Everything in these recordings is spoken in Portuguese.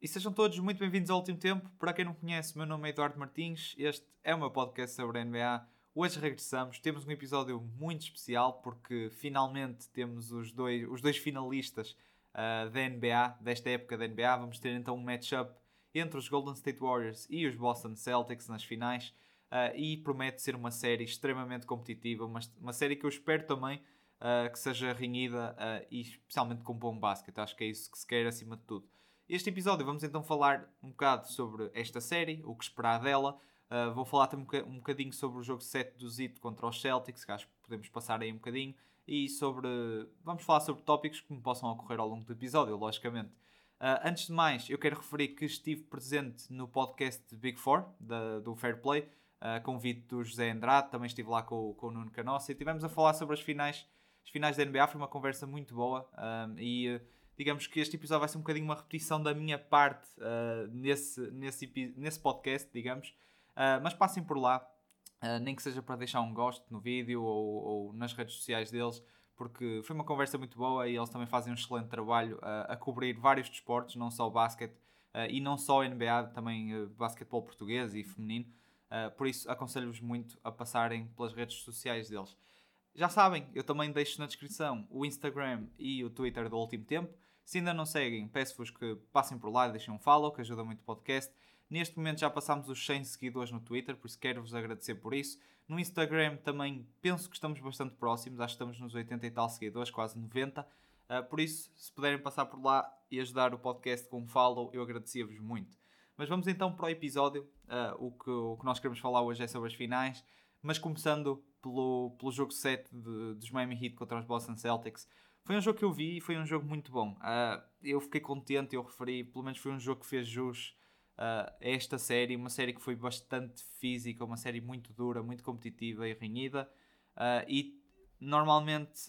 E sejam todos muito bem-vindos ao último tempo. Para quem não conhece, meu nome é Eduardo Martins. Este é o meu podcast sobre a NBA. Hoje regressamos. Temos um episódio muito especial porque finalmente temos os dois, os dois finalistas uh, da NBA, desta época da NBA. Vamos ter então um matchup entre os Golden State Warriors e os Boston Celtics nas finais. Uh, e promete ser uma série extremamente competitiva, uma, uma série que eu espero também uh, que seja renhida e especialmente com bom basquete. Acho que é isso que se quer acima de tudo. Este episódio vamos então falar um bocado sobre esta série, o que esperar dela. Uh, vou falar também um bocadinho sobre o jogo 7 do Zito contra os Celtics, que acho que podemos passar aí um bocadinho. E sobre. Vamos falar sobre tópicos que me possam ocorrer ao longo do episódio, logicamente. Uh, antes de mais, eu quero referir que estive presente no podcast Big Four, da, do Fair Play, uh, convite do José Andrade, também estive lá com, com o Nuno Canossa e estivemos a falar sobre as finais, as finais da NBA. Foi uma conversa muito boa e digamos que este episódio vai ser um bocadinho uma repetição da minha parte uh, nesse, nesse, nesse podcast, digamos. Uh, mas passem por lá, uh, nem que seja para deixar um gosto no vídeo ou, ou, nas redes sociais deles, porque foi uma conversa muito boa e eles também fazem um excelente trabalho a cobrir vários desportos, não só o basquete e não só a NBA, também uh, basquetebol português e feminino. por isso, aconselho-vos muito a passarem pelas redes sociais deles. Já sabem, eu também deixo na descrição o Instagram e o Twitter do último tempo. Se ainda não seguem, peço-vos que passem por lá e deixem um follow, que ajuda muito o podcast. Neste momento já passámos os 100 seguidores no Twitter, por isso quero-vos agradecer por isso. No Instagram também penso que estamos bastante próximos, acho que estamos nos 80 e tal seguidores, quase 90. Uh, ah, por isso, se puderem passar por lá e ajudar o podcast com um follow, eu agradecia-vos muito. Mas vamos então para o episódio. Uh, o, que, o que nós queremos falar hoje é sobre as finais, mas começando pelo, pelo jogo 7 de, dos Miami Heat contra os Boston Celtics. Foi um jogo que eu vi e foi um jogo muito bom. Uh, eu fiquei contente, eu referi, pelo menos foi um jogo que fez jus uh, a esta série, uma série que foi bastante física, uma série muito dura, muito competitiva e renhida. Uh, e normalmente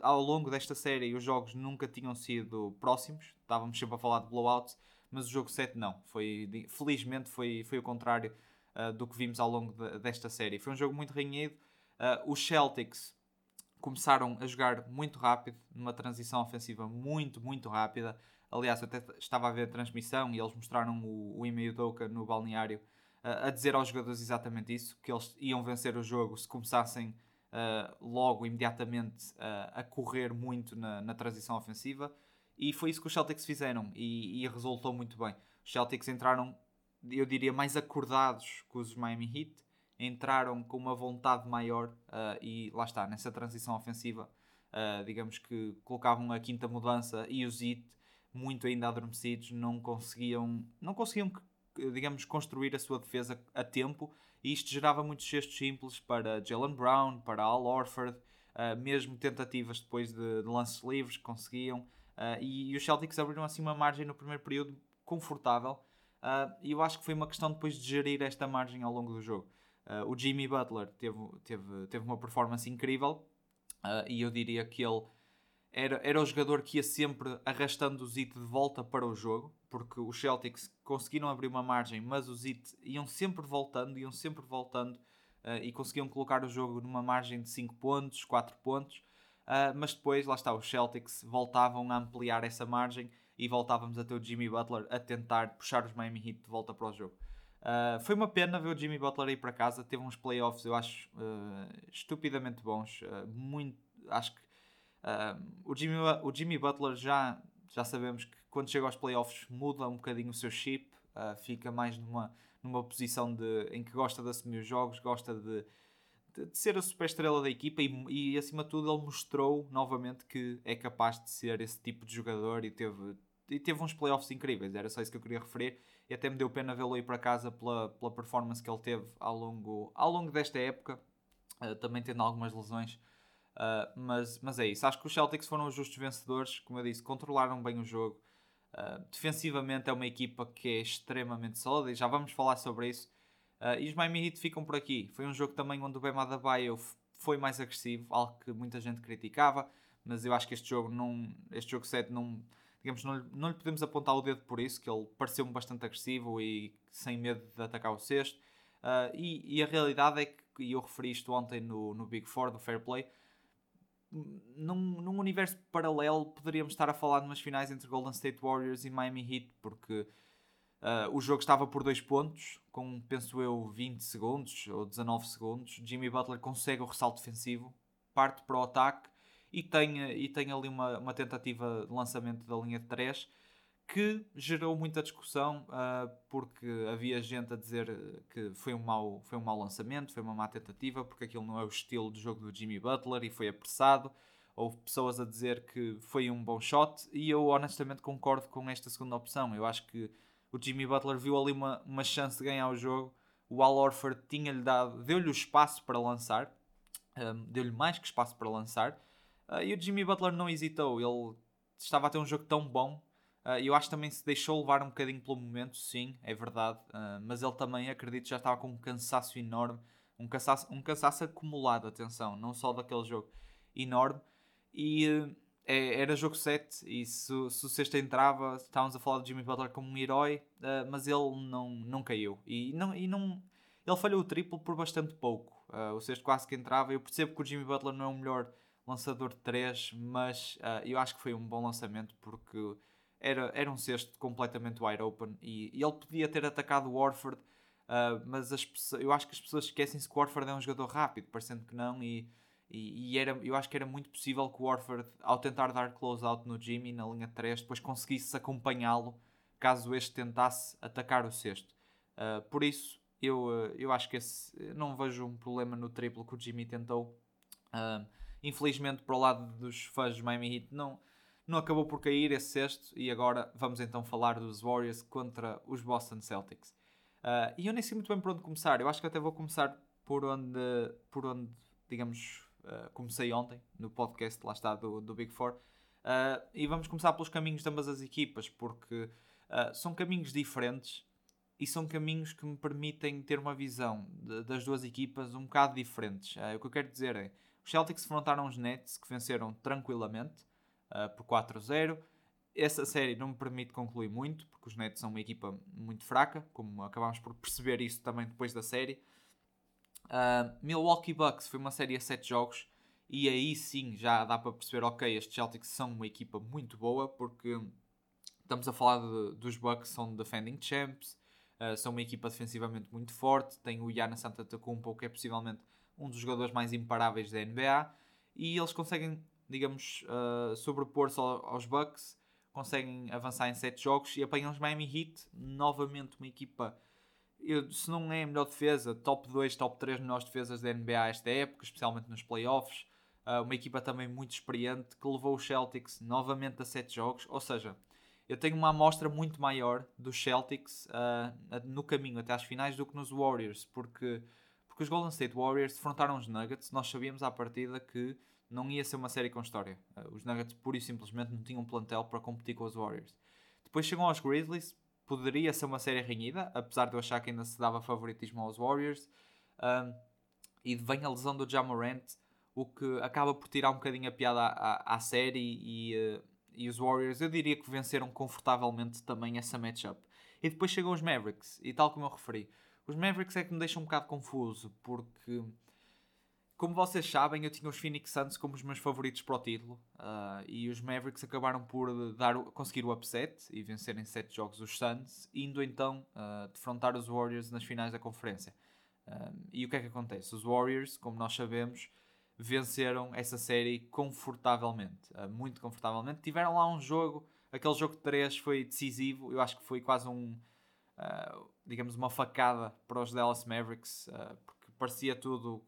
ao longo desta série os jogos nunca tinham sido próximos, estávamos sempre a falar de blowouts, mas o jogo 7 não. Foi, felizmente foi, foi o contrário do que vimos ao longo de, desta série. Foi um jogo muito renhido. os Celtics começaram a jogar muito rápido, numa transição ofensiva muito, muito rápida. Aliás, eu até estava a ver a transmissão e eles mostraram o, o e-mail Doka no balneário uh, a dizer aos jogadores exatamente isso: que eles iam vencer o jogo se começassem uh, logo, imediatamente, uh, a correr muito na, na, transição ofensiva. E foi isso que os Celtics fizeram e, e resultou muito bem. Os Celtics entraram, eu diria, mais acordados com os Miami Heat entraram com uma vontade maior uh, e lá está, nessa transição ofensiva, uh, digamos que colocavam a quinta mudança e os IT muito ainda adormecidos, não conseguiam, não conseguiam digamos, construir a sua defesa a tempo e isto gerava muitos gestos simples para Jalen Brown, para Al Orford, uh, mesmo tentativas depois de, de lances livres que conseguiam e, e, os Celtics abriram assim uma margem no primeiro período confortável e eu acho que foi uma questão depois de gerir esta margem ao longo do jogo. Uh, o Jimmy Butler teve, teve, teve uma performance incrível uh, e eu diria que ele era, era o jogador que ia sempre arrastando o Zit de volta para o jogo, porque os Celtics conseguiram abrir uma margem, mas os Zit iam sempre voltando, iam sempre voltando uh, e conseguiam colocar o jogo numa margem de 5 pontos, 4 pontos. mas depois, lá está, os Celtics voltavam a ampliar essa margem e voltávamos a ter o Jimmy Butler a tentar puxar os Miami Heat de volta para o jogo. Uh, foi uma pena ver o Jimmy Butler aí para casa. Teve uns playoffs, eu acho, uh, estupidamente bons. Uh, muito, acho que o, Jimmy, o Jimmy Butler já, já sabemos que quando chega aos playoffs muda um bocadinho o seu chip, fica mais numa, numa posição de, em que gosta de assumir os jogos, gosta de, de, de ser a super estrela da equipa e, e, acima de tudo ele mostrou novamente que é capaz de ser esse tipo de jogador e teve, e teve uns playoffs incríveis. Era só isso que eu queria referir e até me deu pena vê-lo ir para casa pela, pela performance que ele teve ao longo, ao longo desta época, uh, também tendo algumas lesões. Uh, mas, mas é isso. Acho que os Celtics foram os justos vencedores, como eu disse, controlaram bem o jogo. Uh, defensivamente é uma equipa que é extremamente sólida e já vamos falar sobre isso. e os Miami Heat ficam por aqui. Foi um jogo também onde o Bema Adebayo foi mais agressivo, algo que muita gente criticava, mas eu acho que este jogo não, este jogo 7 não digamos, não, não lhe podemos apontar o dedo por isso, que ele pareceu-me bastante agressivo e sem medo de atacar o cesto. Uh, e, e, a realidade é que, e eu referi isto ontem no, no Big Four do Fair Play, num, num universo paralelo poderíamos estar a falar de umas finais entre Golden State Warriors e Miami Heat, porque Uh, o jogo estava por 2 pontos, com penso eu 20 segundos ou 19 segundos. Jimmy Butler consegue o ressalto defensivo, parte para o ataque e tem, e tem ali uma, uma tentativa de lançamento da linha de 3 que gerou muita discussão uh, porque havia gente a dizer que foi um, mau, foi um mau lançamento, foi uma má tentativa, porque aquilo não é o estilo de jogo do Jimmy Butler e foi apressado. Houve pessoas a dizer que foi um bom shot e eu honestamente concordo com esta segunda opção. Eu acho que o Jimmy Butler viu ali uma, uma chance de ganhar o jogo. O Al Orford tinha-lhe dado, deu-lhe o espaço para lançar, um, deu-lhe mais que espaço para lançar. Uh, e o Jimmy Butler não hesitou, ele estava a ter um jogo tão bom. Uh, eu acho que também se deixou levar um bocadinho pelo momento, sim, é verdade. Uh, mas ele também, acredito, já estava com um cansaço enorme, um cansaço, um cansaço acumulado, atenção, não só daquele jogo enorme. E é, era jogo 7 e se, se o sexto entrava, estávamos a falar de Jimmy Butler como um herói, uh, mas ele não, não caiu. E não, e não, ele falhou o triplo por bastante pouco. Uh, o sexto quase que entrava. Eu percebo que o Jimmy Butler não é o melhor lançador de 3, mas uh, eu acho que foi um bom lançamento porque era, era um sexto completamente wide open e, e ele podia ter atacado o Warford, mas as, eu acho que as pessoas esquecem-se que o Warford é um jogador rápido, parecendo que não. E, e, e, era, eu acho que era muito possível que o Warford, ao tentar dar close-out no Jimmy, na linha 3, depois conseguisse acompanhá-lo caso este tentasse atacar o sexto. Uh, por isso, eu, uh, eu acho que esse, não vejo um problema no triplo que o Jimmy tentou. Uh, infelizmente, para o lado dos fãs do Miami Heat, não, não acabou por cair esse sexto. E agora vamos então falar dos Warriors contra os Boston Celtics. e eu nem sei muito bem por onde começar. Eu acho que até vou começar por onde, por onde digamos, Uh, comecei ontem no podcast, lá está, do, do Big Four. Uh, e vamos começar pelos caminhos de ambas as equipas, porque uh, são caminhos diferentes e são caminhos que me permitem ter uma visão de, das duas equipas um bocado diferentes. o que eu quero dizer é: Celtics enfrentaram os Nets que venceram tranquilamente por 4-0. Essa série não me permite concluir muito, porque os Nets são uma equipa muito fraca, como acabámos por perceber isso também depois da série. Uh, Milwaukee Bucks foi uma série a 7 jogos e aí sim já dá para perceber, ok, estes Celtics são uma equipa muito boa porque estamos a falar de, dos Bucks, são defending champs, uh, são uma equipa defensivamente muito forte, tem o Giannis Antetokounmpo que é possivelmente um dos jogadores mais imparáveis da NBA e eles conseguem, digamos, uh, sobrepor-se aos Bucks, conseguem avançar em 7 jogos e apanham os Miami Heat, novamente uma equipa eu, se não é a melhor defesa, top 2, top 3 melhores defesas da NBA esta época, especialmente nos playoffs. Uh, uma equipa também muito experiente que levou os Celtics novamente a 7 jogos. Ou seja, eu tenho uma amostra muito maior dos Celtics uh, no caminho até às finais do que nos Warriors, porque, porque os Golden State Warriors defrontaram os Nuggets. Nós sabíamos à partida que não ia ser uma série com história. Uh, os Nuggets pura e simplesmente não tinham plantel para competir com os Warriors. Depois chegam aos Grizzlies, poderia ser uma série renhida, apesar de eu achar que ainda se dava favoritismo aos Warriors. Um, e vem a lesão do Jamorant, o que acaba por tirar um bocadinho a piada à, à, à série e, uh, e os Warriors, eu diria que venceram confortavelmente também essa matchup. E depois chegam os Mavericks, e tal como eu referi, os Mavericks é que me deixam um bocado confuso, porque como vocês sabem, eu tinha os Phoenix Suns como os meus favoritos para o título uh, e os Mavericks acabaram por dar, conseguir o upset e vencerem 7 jogos os Suns, indo então uh, defrontar os Warriors nas finais da conferência. Uh, e o que é que acontece? Os Warriors, como nós sabemos, venceram essa série confortavelmente, muito confortavelmente. Tiveram lá um jogo, aquele jogo de 3 foi decisivo, eu acho que foi quase um, digamos, uma facada para os Dallas Mavericks, porque parecia tudo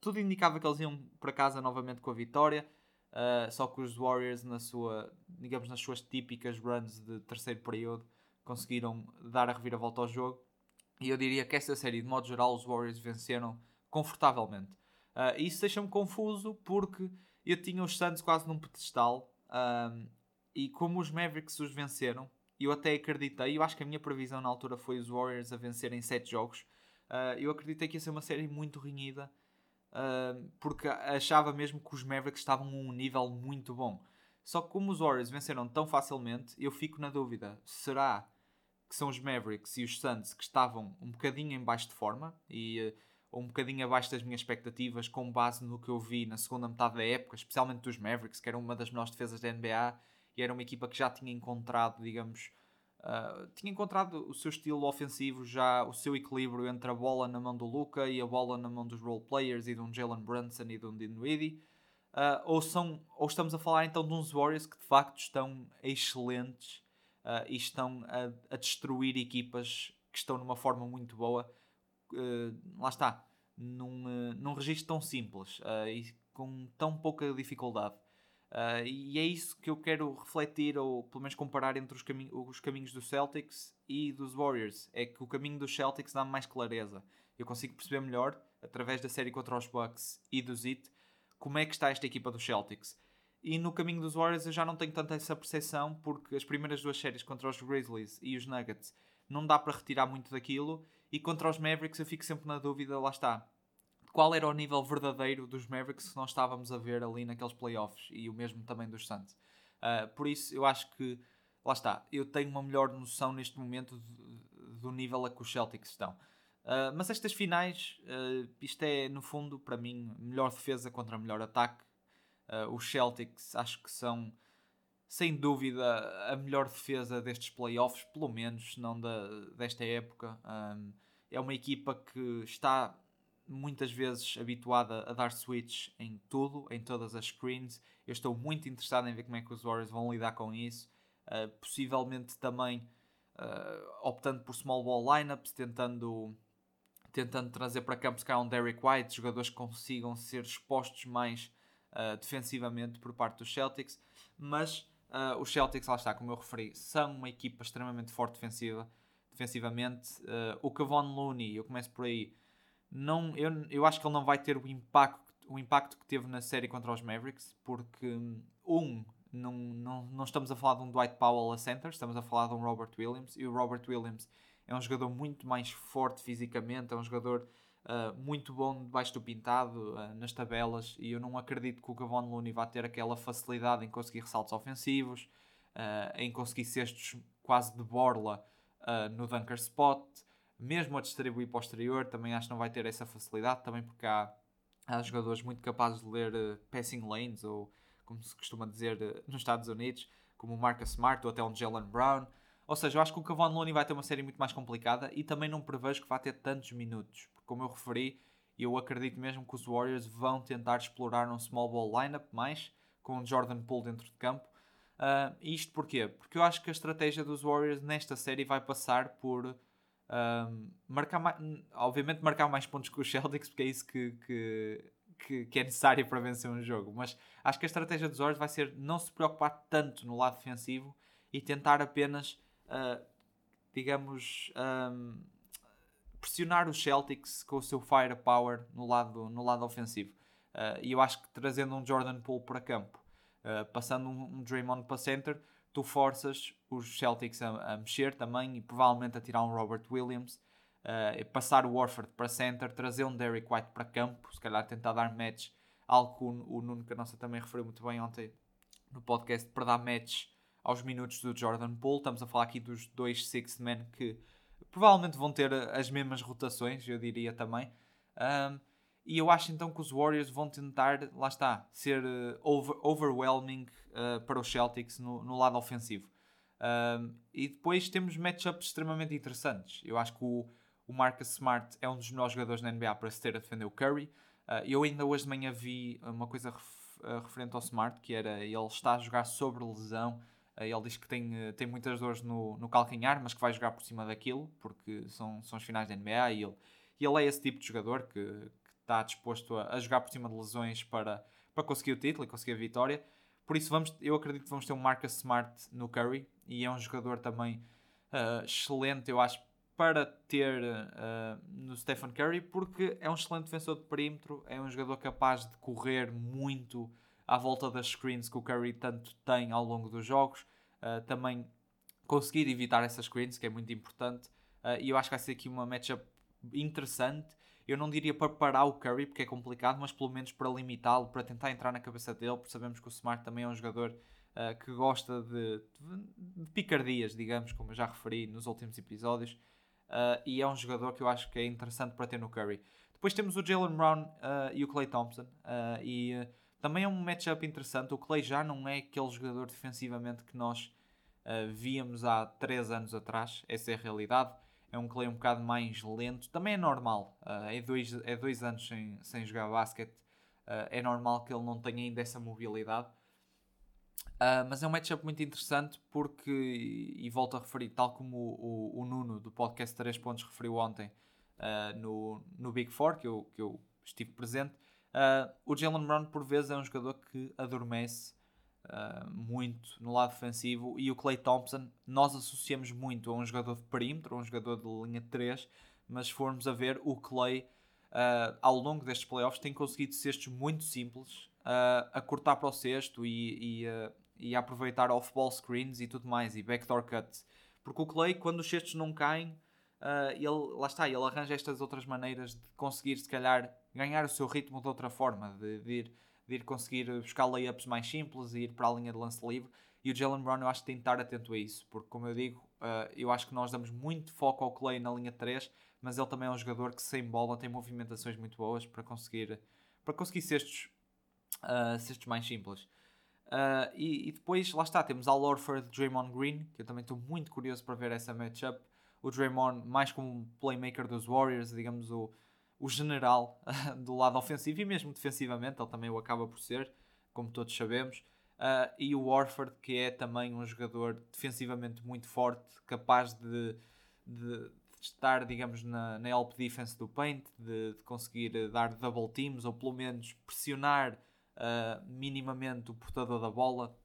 tudo indicava que eles iam para casa novamente com a vitória. Uh, só que os Warriors, na sua, digamos, nas suas típicas runs de terceiro período, conseguiram dar a reviravolta ao jogo. E eu diria que essa série, de modo geral, os Warriors venceram confortavelmente. Uh, isso deixa-me confuso porque eu tinha os Suns quase num pedestal. Um, e como os Mavericks os venceram, eu até acreditei, eu acho que a minha previsão na altura foi os Warriors a vencerem 7 jogos. Uh, eu acreditei que ia ser uma série muito renhida uh, porque achava mesmo que os Mavericks estavam a um nível muito bom. Só que como os Warriors venceram tão facilmente, eu fico na dúvida: será que são os Mavericks e os Suns que estavam um bocadinho em baixo de forma e uh, um bocadinho abaixo das minhas expectativas, com base no que eu vi na segunda metade da época, especialmente dos Mavericks, que era uma das melhores defesas da NBA e era uma equipa que já tinha encontrado, digamos, Uh, tinha encontrado o seu estilo ofensivo, já o seu equilíbrio entre a bola na mão do Luca e a bola na mão dos role players e de um Jalen Brunson e de um Dinwiddie. Uh, ou, são, ou estamos a falar então de uns Warriors que de facto estão excelentes uh, e estão a, a, destruir equipas que estão numa forma muito boa. lá está, num, num registro tão simples e com tão pouca dificuldade. Uh, e é isso que eu quero refletir, ou pelo menos comparar entre os, cami os caminhos dos Celtics e dos Warriors. É que o caminho dos Celtics dá mais clareza. Eu consigo perceber melhor, através da série contra os Bucks e do Zit, como é que está esta equipa dos Celtics. E no caminho dos Warriors eu já não tenho tanta essa percepção, porque as primeiras duas séries contra os Grizzlies e os Nuggets não dá para retirar muito daquilo, e contra os Mavericks eu fico sempre na dúvida, lá está qual era o nível verdadeiro dos Mavericks que nós estávamos a ver ali naqueles playoffs e o mesmo também dos Suns. Uh, por isso, eu acho que, lá está, eu tenho uma melhor noção neste momento do nível a que os Celtics estão. Uh, mas estas finais, uh, isto é, no fundo, para mim, melhor defesa contra melhor ataque. os Celtics acho que são, sem dúvida, a melhor defesa destes playoffs, pelo menos, não da, desta época. Um, é uma equipa que está muitas vezes habituada a dar switch em tudo, em todas as screens. Eu estou muito interessado em ver como é que os Warriors vão lidar com isso. Uh, possivelmente também uh, optando por small ball lineups, tentando, tentando trazer para campo se um Derek White, jogadores que consigam ser expostos mais uh, defensivamente por parte dos Celtics. Mas os Celtics, lá está, como eu referi, são uma equipa extremamente forte defensiva, defensivamente. o Kevon Looney, eu começo por aí não, eu, eu acho que ele não vai ter o impacto, o impacto que teve na série contra os Mavericks, porque, um, não, não, não estamos a falar de um Dwight Powell a center, estamos a falar de um Robert Williams, e o Robert Williams é um jogador muito mais forte fisicamente, é um jogador uh, muito bom debaixo do pintado, uh, nas tabelas, e eu não acredito que o Gavon Looney vá ter aquela facilidade em conseguir ressaltos ofensivos, uh, em conseguir cestos quase de borla no dunker spot, mesmo a distribuir para o exterior, também acho que não vai ter essa facilidade, também porque há, há jogadores muito capazes de ler uh, passing lanes, ou como se costuma dizer uh, nos Estados Unidos, como o Marcus Smart ou até um Jalen Brown. Ou seja, eu acho que o Kevon Looney vai ter uma série muito mais complicada e também não prevejo que vá ter tantos minutos, porque como eu referi, eu acredito mesmo que os Warriors vão tentar explorar um small ball lineup mais, com o Jordan Poole dentro de campo. Uh, isto porquê? Porque eu acho que a estratégia dos Warriors nesta série vai passar por um, marcar mais, obviamente marcar mais pontos que os Celtics, porque é isso que, que, que, que, é necessário para vencer um jogo. Mas acho que a estratégia dos Warriors vai ser não se preocupar tanto no lado defensivo e tentar apenas, uh, digamos, um, pressionar os Celtics com o seu firepower no lado, no lado ofensivo. Uh, e eu acho que trazendo um Jordan Poole para campo, uh, passando um, um Draymond para center, tu forças os Celtics a, a, mexer também e provavelmente a tirar um Robert Williams, uh, passar o Warford para center, trazer um Derek White para campo, se calhar tentar dar match, algo que o, Nuno Canossa também referiu muito bem ontem no podcast, para dar match aos minutos do Jordan Poole. Estamos a falar aqui dos dois sixth men que provavelmente vão ter as mesmas rotações, eu diria também. Um, e eu acho então que os Warriors vão tentar, lá está, ser uh, over, overwhelming uh, para os Celtics no, no lado ofensivo. Um, e depois temos matchups extremamente interessantes. Eu acho que o, o Marcus Smart é um dos melhores jogadores na NBA para se ter a defender o Curry. Uh, eu ainda hoje de manhã vi uma coisa ref, referente ao Smart, que era ele está a jogar sobre lesão. ele diz que tem, tem muitas dores no, no calcanhar, mas que vai jogar por cima daquilo, porque são, são as finais da NBA e ele, e ele é esse tipo de jogador que, está disposto a, a, jogar por cima de lesões para, para conseguir o título e conseguir a vitória. Por isso, vamos, eu acredito que vamos ter um Marcus Smart no Curry e é um jogador também uh, excelente, eu acho, para ter uh, no Stephen Curry, porque é um excelente defensor de perímetro, é um jogador capaz de correr muito à volta das screens que o Curry tanto tem ao longo dos jogos. Uh, também conseguir evitar essas screens, que é muito importante. e eu acho que vai ser aqui uma matchup interessante eu não diria para parar o Curry, porque é complicado, mas pelo menos para limitá-lo, para tentar entrar na cabeça dele, porque sabemos que o Smart também é um jogador uh, que gosta de, de, picardias, digamos, como eu já referi nos últimos episódios, uh, e é um jogador que eu acho que é interessante para ter no Curry. Depois temos o Jalen Brown uh, e o Clay Thompson, e também é um matchup interessante. O Clay já não é aquele jogador defensivamente que nós víamos há 3 anos atrás. Essa é a realidade. É um Clay um bocado mais lento. Também é normal. Uh, é, dois, é dois anos sem, sem jogar basquete. Uh, é normal que ele não tenha ainda essa mobilidade. Uh, mas é um matchup muito interessante porque, e volto a referir, tal como o, o, o Nuno do podcast 3 Pontos referiu ontem no, no Big Four, que eu, que eu estive presente, o Jalen Brown por vezes é um jogador que adormece muito no lado defensivo e o Clay Thompson nós associamos muito a um jogador de perímetro, a um jogador de linha 3, mas formos a ver, o Clay ao longo destes playoffs tem conseguido cestos muito simples a cortar para o cesto e, e e a aproveitar off-ball screens e tudo mais, e backdoor cuts. Porque o Clay, quando os cestos não caem, uh, ele, lá está, ele arranja estas outras maneiras de conseguir, se calhar, ganhar o seu ritmo de outra forma, de, de ir, de ir conseguir buscar layups mais simples e ir para a linha de lance livre. E o Jalen Brown, eu acho que tem de estar atento a isso, porque, como eu digo, uh, eu acho que nós damos muito foco ao Clay na linha 3, mas ele também é um jogador que, sem bola, tem movimentações muito boas para conseguir, para conseguir cestos, uh, cestos mais simples. Uh, e, e, depois, lá está, temos Al Orford Draymond Green, que eu também estou muito curioso para ver essa matchup. O Draymond, mais como playmaker dos Warriors, digamos, o, o general do lado ofensivo e mesmo defensivamente, ele também o acaba por ser, como todos sabemos. Uh, e o Orford, que é também um jogador defensivamente muito forte, capaz de, de estar, digamos, na, na help defense do paint, de, de conseguir dar double teams ou pelo menos pressionar uh, minimamente o portador da bola.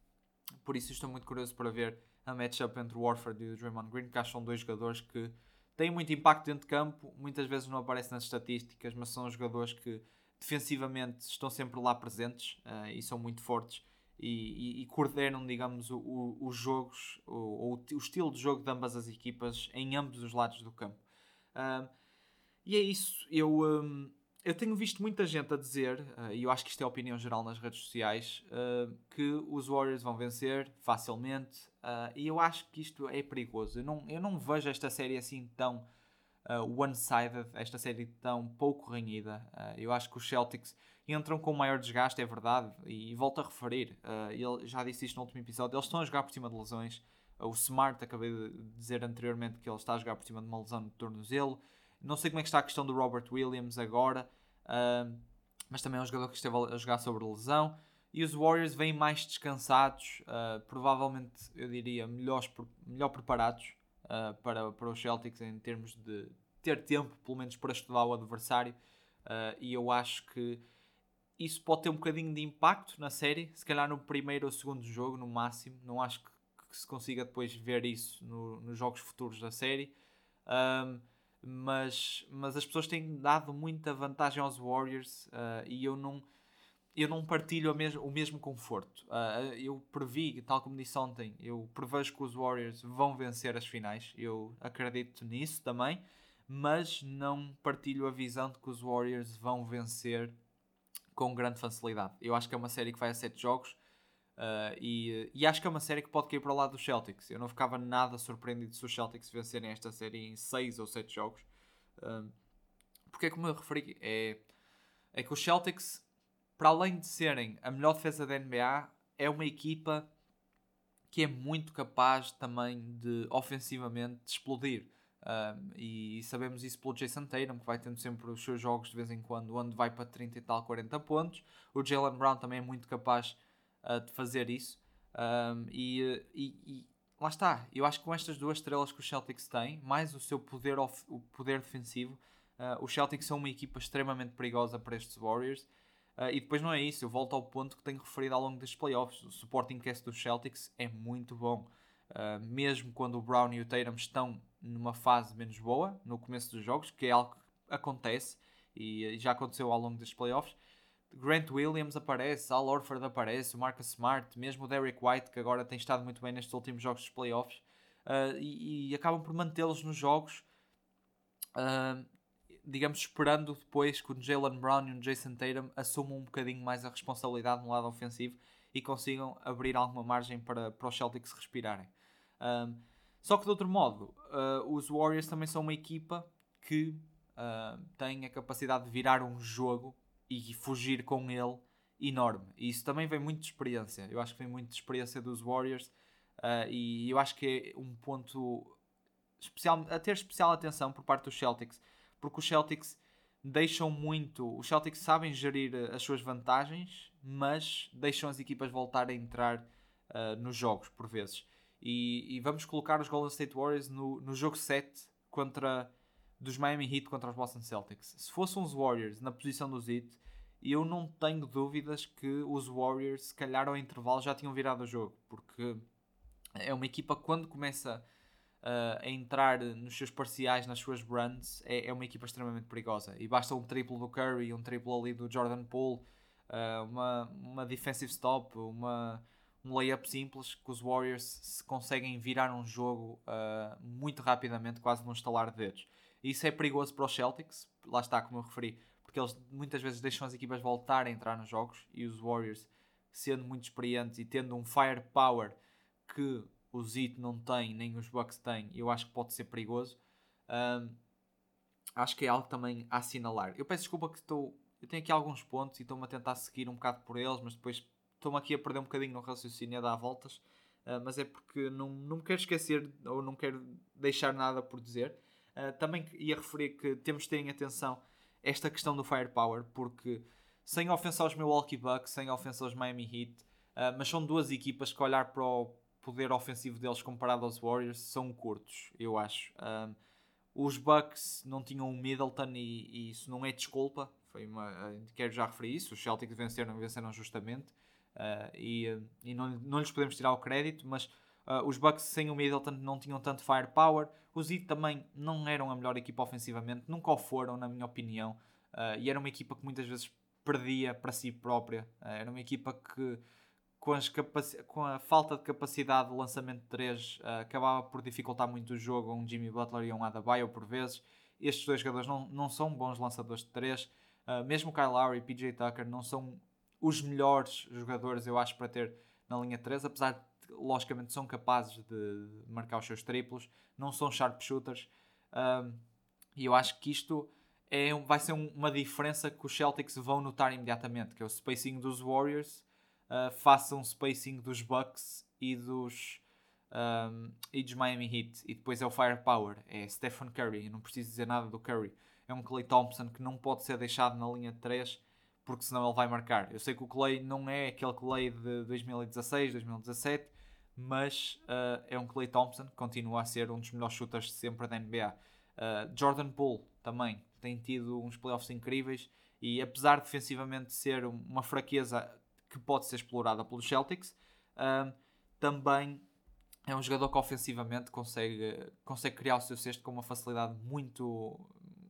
Por isso estou muito curioso para ver a matchup entre o Warford e o Draymond Green, que acho que são dois jogadores que têm muito impacto dentro de campo, muitas vezes não aparecem nas estatísticas, mas são jogadores que defensivamente estão sempre lá presentes uh, e são muito fortes e, e, e coordenam, digamos, os jogos, o, o, o, estilo de jogo de ambas as equipas em ambos os lados do campo. Uh, e é isso. Eu. Um, eu tenho visto muita gente a dizer, uh, e eu acho que isto é a opinião geral nas redes sociais, uh, que os Warriors vão vencer facilmente, uh, e eu acho que isto é perigoso. Eu não, eu não vejo esta série assim tão one-sided, esta série tão pouco renhida. eu acho que os Celtics entram com maior desgaste, é verdade, e, e volto a referir, ele já disse isto no último episódio, eles estão a jogar por cima de lesões. o Smart, acabei de dizer anteriormente que ele está a jogar por cima de uma lesão no tornozelo. Não sei como é que está a questão do Robert Williams agora, uh, mas também é um jogador que esteve a jogar sobre lesão. E os Warriors vêm mais descansados, uh, provavelmente eu diria melhores, melhor preparados uh, para, para os Celtics em termos de ter tempo, pelo menos para estudar o adversário. Ah, e eu acho que isso pode ter um bocadinho de impacto na série, se calhar no primeiro ou segundo jogo, no máximo. Não acho que, que se consiga depois ver isso no, nos jogos futuros da série. Mas, mas as pessoas têm dado muita vantagem aos Warriors uh, e eu não, eu não partilho mes o mesmo conforto. Uh, eu previ, tal como disse ontem, eu prevejo que os Warriors vão vencer as finais, eu acredito nisso também, mas não partilho a visão de que os Warriors vão vencer com grande facilidade. Eu acho que é uma série que vai a 7 jogos Uh, e, e, acho que é uma série que pode cair para o lado dos Celtics. Eu não ficava nada surpreendido se os Celtics vencerem esta série em 6 ou 7 jogos. Uh, porque é como eu referi, é, é que os Celtics, para além de serem a melhor defesa da NBA, é uma equipa que é muito capaz também de ofensivamente de explodir. Uh, e sabemos isso pelo Jason Tatum, que vai tendo sempre os seus jogos de vez em quando, onde vai para 30 e tal, 40 pontos. O Jalen Brown também é muito capaz uh, de fazer isso. Um, e, e, e, lá está, eu acho que com estas duas estrelas que os Celtics têm, mais o seu poder, of, o poder defensivo, uh, os Celtics são uma equipa extremamente perigosa para estes Warriors. Uh, e depois não é isso, eu volto ao ponto que tenho referido ao longo destes playoffs. O supporting cast dos Celtics é muito bom. Uh, mesmo quando o Brown e o Tatum estão numa fase menos boa, no começo dos jogos, que é algo que acontece e já aconteceu ao longo destes playoffs, Grant Williams aparece, Al Orford aparece, o Marcus Smart, mesmo o Derek White, que agora tem estado muito bem nestes últimos jogos dos playoffs, uh, e, e, acabam por mantê-los nos jogos, uh, digamos, esperando depois que o Jalen Brown e o Jason Tatum assumam um bocadinho mais a responsabilidade no lado ofensivo e consigam abrir alguma margem para, para os Celtics respirarem. Uh, só que de outro modo, os Warriors também são uma equipa que tem a capacidade de virar um jogo e fugir com ele enorme. E isso também vem muito de experiência. Eu acho que vem muito de experiência dos Warriors. Uh, e eu acho que é um ponto especial, a ter especial atenção por parte dos Celtics, porque os Celtics deixam muito. Os Celtics sabem gerir as suas vantagens, mas deixam as equipas voltar a entrar uh, nos jogos por vezes. E, e, vamos colocar os Golden State Warriors no, no jogo 7 contra dos Miami Heat contra os Boston Celtics. Se fossem os Warriors na posição dos Heat, eu não tenho dúvidas que os Warriors, se calhar ao intervalo, já tinham virado o jogo, porque é uma equipa quando começa uh, a entrar nos seus parciais, nas suas runs, é, é, uma equipa extremamente perigosa. E basta um triplo do Curry, um triplo ali do Jordan Poole, uh, uma, uma defensive stop, uma, um layup simples que os Warriors se conseguem virar um jogo uh, muito rapidamente, quase num estalar de dedos. Isso é perigoso para os Celtics, lá está, como eu referi, porque eles muitas vezes deixam as equipas voltar a entrar nos jogos e os Warriors, sendo muito experientes e tendo um firepower que os Heat não têm, nem os Bucks têm, eu acho que pode ser perigoso. Um, acho que é algo também a assinalar. Eu peço desculpa que estou. Eu tenho aqui alguns pontos e estou-me a tentar seguir um bocado por eles, mas depois estou-me aqui a perder um bocadinho no raciocínio a dar voltas. Uh, mas é porque não, não me quero esquecer ou não quero deixar nada por dizer. Uh, também ia referir que temos de ter em atenção esta questão do firepower, porque sem ofensa aos Milwaukee Bucks, sem ofensa aos Miami Heat, uh, mas são duas equipas que olhar para o poder ofensivo deles comparado aos Warriors são curtos, eu acho. Um, os Bucks não tinham o Middleton e, e, isso não é desculpa. Foi uma, quero já referir isso. Os Celtics venceram, venceram justamente uh, e, e não, não lhes podemos tirar o crédito, mas uh, os Bucks sem o Middleton não tinham tanto firepower. Os Heat também não eram a melhor equipa ofensivamente, nunca o foram, na minha opinião. Uh, e era uma equipa que muitas vezes perdia para si própria. era uma equipa que com, com, a falta de capacidade de lançamento de 3 uh, acabava por dificultar muito o jogo um Jimmy Butler e um Adebayo por vezes. Estes dois jogadores não, não são bons lançadores de 3. Uh, ah, mesmo Kyle Lowry e PJ Tucker não são os melhores jogadores, eu acho, para ter na linha 3, apesar de, logicamente, são capazes de marcar os seus triplos, não são sharp shooters. Uh, e eu acho que isto é, vai ser um, uma diferença que os Celtics vão notar imediatamente, que é o spacing dos Warriors uh, um spacing dos Bucks e dos, um, e dos Miami Heat. E depois é o firepower, é Stephen Curry. Eu não preciso dizer nada do Curry. É um Clay Thompson que não pode ser deixado na linha de 3 porque senão ele vai marcar. Eu sei que o Clay não é aquele Clay de 2016, 2017, mas uh, é um Clay Thompson que continua a ser um dos melhores shooters de sempre da NBA. Uh, ah, Jordan Poole também tem tido uns playoffs incríveis e apesar de defensivamente ser uma fraqueza que pode ser explorada pelos Celtics. Uh, também é um jogador que ofensivamente consegue, consegue criar o seu cesto com uma facilidade muito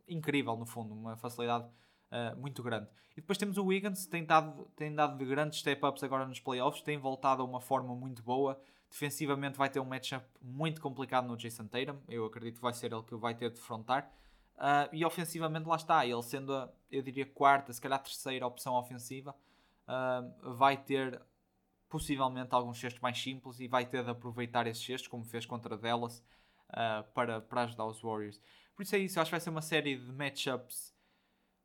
incrível, no fundo, uma facilidade uh, muito grande. E depois temos o Wiggins, tem dado, tem dado de grandes step-ups agora nos playoffs, tem voltado a uma forma muito boa. Defensivamente vai ter um matchup muito complicado no Jason Tatum, eu acredito que vai ser ele que vai ter de frontar. Uh, e ofensivamente lá está, ele sendo a, eu diria, quarta, se calhar terceira opção ofensiva, uh, vai ter possivelmente alguns cestos mais simples e vai ter de aproveitar esses cestos, como fez contra Dallas, uh, para, para ajudar os Warriors. Por isso é isso, acho que vai ser uma série de matchups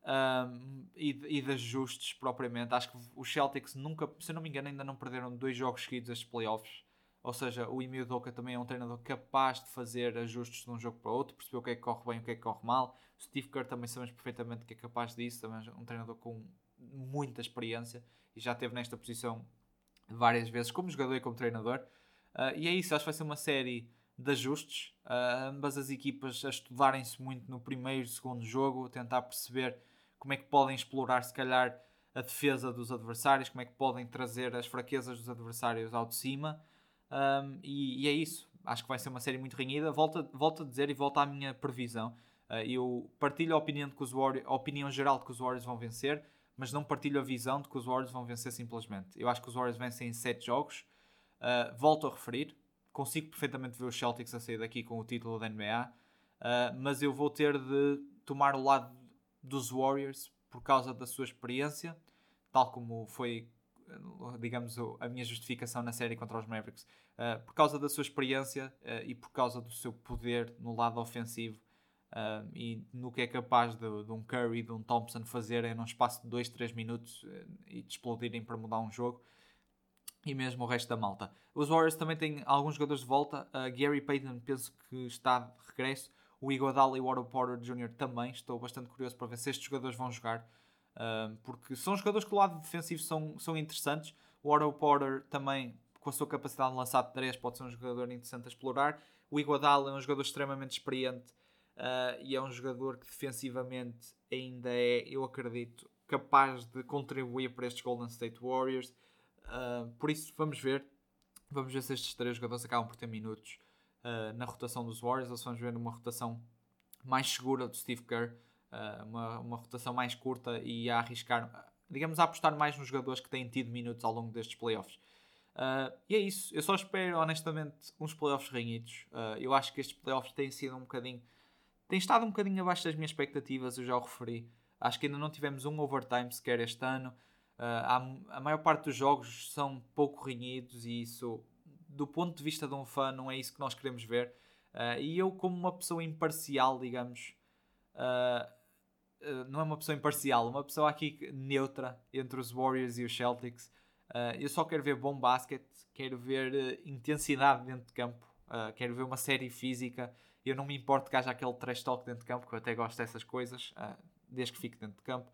um, e, e de ajustes propriamente. Acho que os Celtics nunca, se eu não me engano, ainda não perderam dois jogos seguidos estes playoffs. Ou seja, o Emil Doka também é um treinador capaz de fazer ajustes de um jogo para outro, perceber o que é que corre bem e o que é que corre mal. O Steve Kerr também sabemos perfeitamente que é capaz disso, também é um treinador com muita experiência e já esteve nesta posição várias vezes como jogador e como treinador. Uh, e é isso, acho que vai ser uma série de ajustes. Uh, ambas as equipas a estudarem-se muito no primeiro e segundo jogo, tentar perceber como é que podem explorar, se calhar, a defesa dos adversários, como é que podem trazer as fraquezas dos adversários ao de cima. Um, e, e, é isso. Acho que vai ser uma série muito renhida. Volto, volto a dizer e volto à minha previsão. Uh, eu partilho a opinião, de que os Warriors, a opinião geral de que os Warriors vão vencer mas não partilho a visão de que os Warriors vão vencer simplesmente. Eu acho que os Warriors vencem em 7 jogos. Uh, volto a referir, consigo perfeitamente ver os Celtics a sair daqui com o título da NBA, uh, ah, mas eu vou ter de tomar o lado dos Warriors por causa da sua experiência, tal como foi, digamos, a minha justificação na série contra os Mavericks. Uh, por causa da sua experiência e por causa do seu poder no lado ofensivo Uh, e no que é capaz de, de, um Curry de um Thompson fazerem num espaço de 2, 3 minutos uh, e de explodirem para mudar um jogo. e mesmo o resto da malta. Os Warriors também têm alguns jogadores de volta. Uh, Gary Payton penso que está de regresso. O Iguodala e o Otto Porter Jr. também. Estou bastante curioso para ver se estes jogadores vão jogar. Porque são jogadores que do lado defensivo são, são interessantes. O Otto Porter também, com a sua capacidade de lançar de 3, pode ser um jogador interessante a explorar. O Iguodala é um jogador extremamente experiente uh, e é um jogador que defensivamente ainda é, eu acredito, capaz de contribuir para estes Golden State Warriors. Uh, por isso, vamos ver. Vamos ver se estes três jogadores acabam por ter minutos uh, na rotação dos Warriors ou se vamos ver uma rotação mais segura do Steve Kerr, uh, uma, uma rotação mais curta e a arriscar, digamos, a apostar mais nos jogadores que têm tido minutos ao longo destes playoffs. e é isso. Eu só espero, honestamente, uns playoffs renhidos. eu acho que estes playoffs têm sido um bocadinho. têm estado um bocadinho abaixo das minhas expectativas, eu já o referi. Acho que ainda não tivemos um overtime sequer este ano. Uh, a maior parte dos jogos são pouco renhidos e isso, do ponto de vista de um fã, não é isso que nós queremos ver. Uh, e eu, como uma pessoa imparcial, digamos, uh, não é uma pessoa imparcial, uma pessoa aqui neutra entre os Warriors e os Celtics. eu só quero ver bom basquete, quero ver intensidade dentro de campo, quero ver uma série física. Eu não me importo que haja aquele trash talk dentro de campo, que eu até gosto dessas coisas, desde que fique dentro de campo.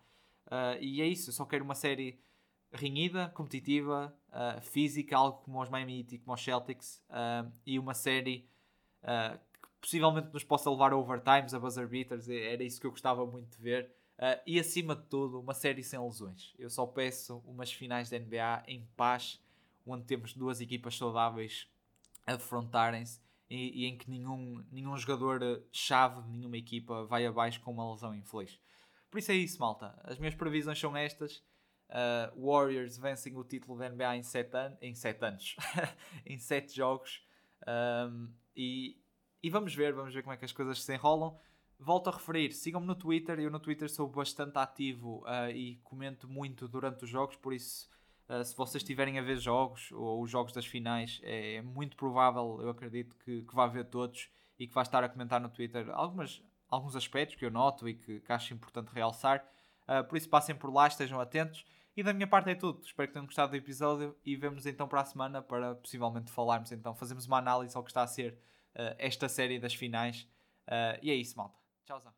Uh, e é isso, eu só quero uma série renhida, competitiva, uh, física, algo como os Miami Heat e como os Celtics, uh, e uma série que possivelmente nos possa levar a overtimes, a buzzer beaters, era isso que eu gostava muito de ver. e acima de tudo, uma série sem lesões. Eu só peço umas finais da NBA em paz, onde temos duas equipas saudáveis a defrontarem-se e, e, em que nenhum, nenhum jogador-chave de nenhuma equipa vai abaixo com uma lesão infeliz. Por isso é isso, malta. As minhas previsões são estas. Uh, Warriors vencem o título da NBA em 7 an em sete anos, em 7 jogos. Um, e, e vamos ver, vamos ver como é que as coisas se enrolam. Volto a referir, sigam-me no Twitter. Eu no Twitter sou bastante ativo uh, e comento muito durante os jogos, por isso, uh, se vocês estiverem a ver jogos ou os jogos das finais, é muito provável, eu acredito, que, que vá ver todos e que vai estar a comentar no Twitter algumas alguns aspectos que eu noto e que, que acho importante realçar. Uh, por isso passem por lá, estejam atentos. E da minha parte é tudo. Espero que tenham gostado do episódio e vemos então para a semana para possivelmente falarmos então, fazemos uma análise ao que está a ser uh, esta série das finais. Uh, e é isso, malta. Tchauzão.